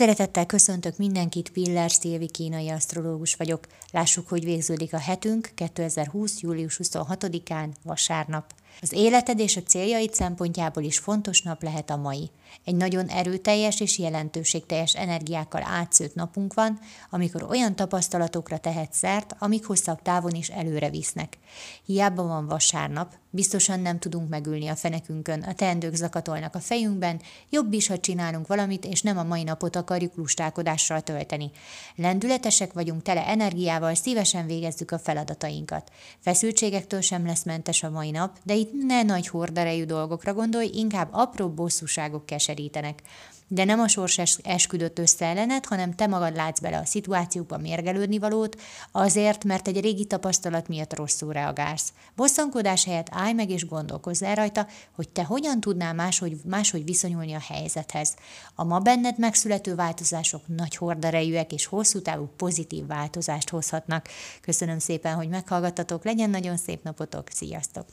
Szeretettel köszöntök mindenkit, Piller Szilvi kínai asztrológus vagyok. Lássuk, hogy végződik a hetünk 2020. július 26-án, vasárnap. Az életed és a céljaid szempontjából is fontos nap lehet a mai. Egy nagyon erőteljes és jelentőségteljes energiákkal átszőtt napunk van, amikor olyan tapasztalatokra tehet szert, amik hosszabb távon is előre visznek. Hiába van vasárnap, biztosan nem tudunk megülni a fenekünkön, a teendők zakatolnak a fejünkben, jobb is, ha csinálunk valamit, és nem a mai napot akarjuk lustálkodással tölteni. Lendületesek vagyunk, tele energiával, szívesen végezzük a feladatainkat. Feszültségektől sem lesz mentes a mai nap, de itt ne nagy horderejű dolgokra gondolj, inkább apró bosszúságok keserítenek. De nem a sors esküdött össze ellened, hanem te magad látsz bele a szituációkba mérgelődni valót, azért, mert egy régi tapasztalat miatt rosszul reagálsz. Bosszankodás helyett állj meg és gondolkozz el rajta, hogy te hogyan tudnál máshogy, máshogy viszonyulni a helyzethez. A ma benned megszülető változások nagy horderejűek és hosszú távú pozitív változást hozhatnak. Köszönöm szépen, hogy meghallgattatok, legyen nagyon szép napotok, sziasztok!